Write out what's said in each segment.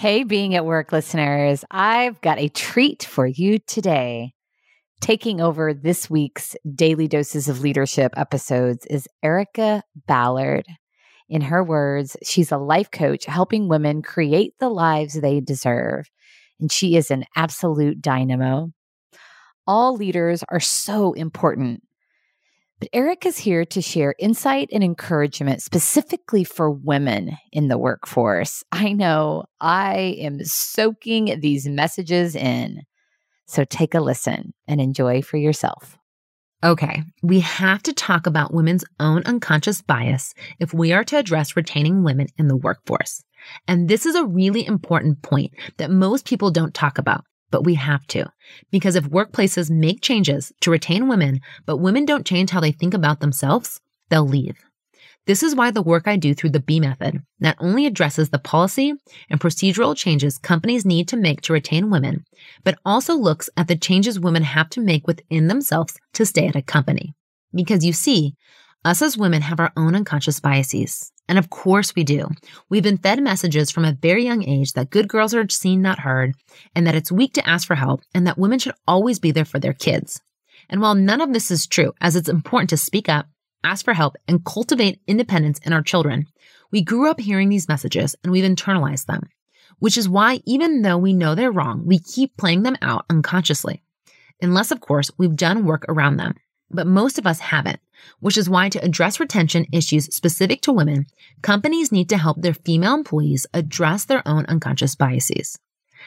Hey, being at work listeners, I've got a treat for you today. Taking over this week's Daily Doses of Leadership episodes is Erica Ballard. In her words, she's a life coach helping women create the lives they deserve. And she is an absolute dynamo. All leaders are so important. But Eric is here to share insight and encouragement specifically for women in the workforce. I know I am soaking these messages in. So take a listen and enjoy for yourself. Okay, we have to talk about women's own unconscious bias if we are to address retaining women in the workforce. And this is a really important point that most people don't talk about but we have to. Because if workplaces make changes to retain women, but women don't change how they think about themselves, they'll leave. This is why the work I do through the B method not only addresses the policy and procedural changes companies need to make to retain women, but also looks at the changes women have to make within themselves to stay at a company. Because you see, us as women have our own unconscious biases. And of course we do. We've been fed messages from a very young age that good girls are seen, not heard, and that it's weak to ask for help, and that women should always be there for their kids. And while none of this is true, as it's important to speak up, ask for help, and cultivate independence in our children, we grew up hearing these messages and we've internalized them, which is why even though we know they're wrong, we keep playing them out unconsciously. Unless, of course, we've done work around them but most of us haven't, which is why to address retention issues specific to women, companies need to help their female employees address their own unconscious biases.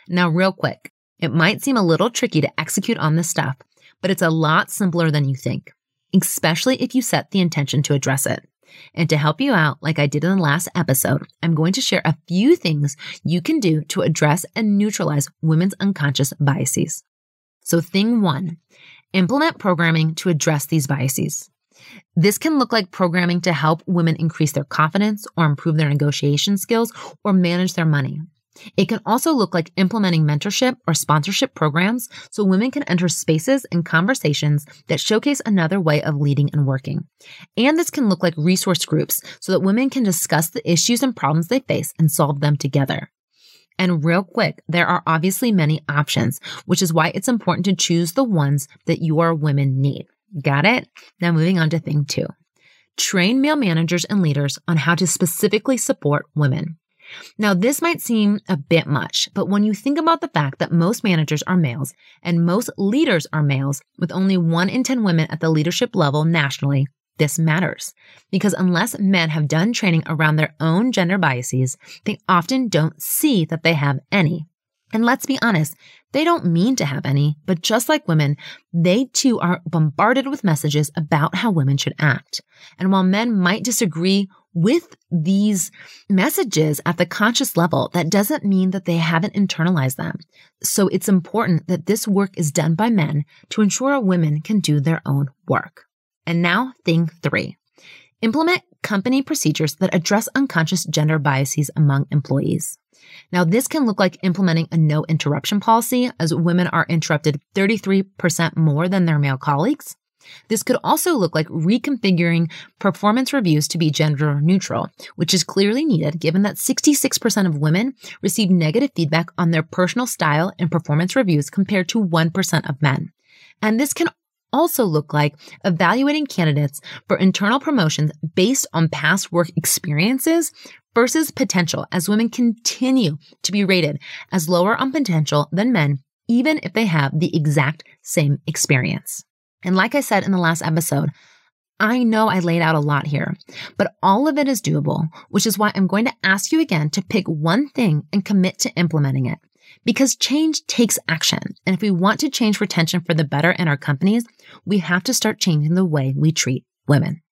Now, real quick, it might seem a little tricky to execute on this stuff, but it's a lot simpler than you think, especially if you set the intention to address it. And to help you out, like I did in the last episode, I'm going to share a few things you can do to address and neutralize women's unconscious biases. So, thing one, Implement programming to address these biases. This can look like programming to help women increase their confidence or improve their negotiation skills or manage their money. It can also look like implementing mentorship or sponsorship programs so women can enter spaces and conversations that showcase another way of leading and working. And this can look like resource groups so that women can discuss the issues and problems they face and solve them together. And real quick, there are obviously many options, which is why it's important to choose the ones that your women need. Got it? Now moving on to thing two. Train male managers and leaders on how to specifically support women. Now, this might seem a bit much, but when you think about the fact that most managers are males and most leaders are males, with only one in 10 women at the leadership level nationally, this matters because unless men have done training around their own gender biases, they often don't see that they have any. And let's be honest, they don't mean to have any, but just like women, they too are bombarded with messages about how women should act. And while men might disagree with these messages at the conscious level, that doesn't mean that they haven't internalized them. So it's important that this work is done by men to ensure women can do their own work. And now, thing three implement company procedures that address unconscious gender biases among employees. Now, this can look like implementing a no interruption policy as women are interrupted 33% more than their male colleagues. This could also look like reconfiguring performance reviews to be gender neutral, which is clearly needed given that 66% of women receive negative feedback on their personal style and performance reviews compared to 1% of men. And this can also look like evaluating candidates for internal promotions based on past work experiences versus potential as women continue to be rated as lower on potential than men, even if they have the exact same experience. And like I said in the last episode, I know I laid out a lot here, but all of it is doable, which is why I'm going to ask you again to pick one thing and commit to implementing it because change takes action. And if we want to change retention for the better in our companies, we have to start changing the way we treat women.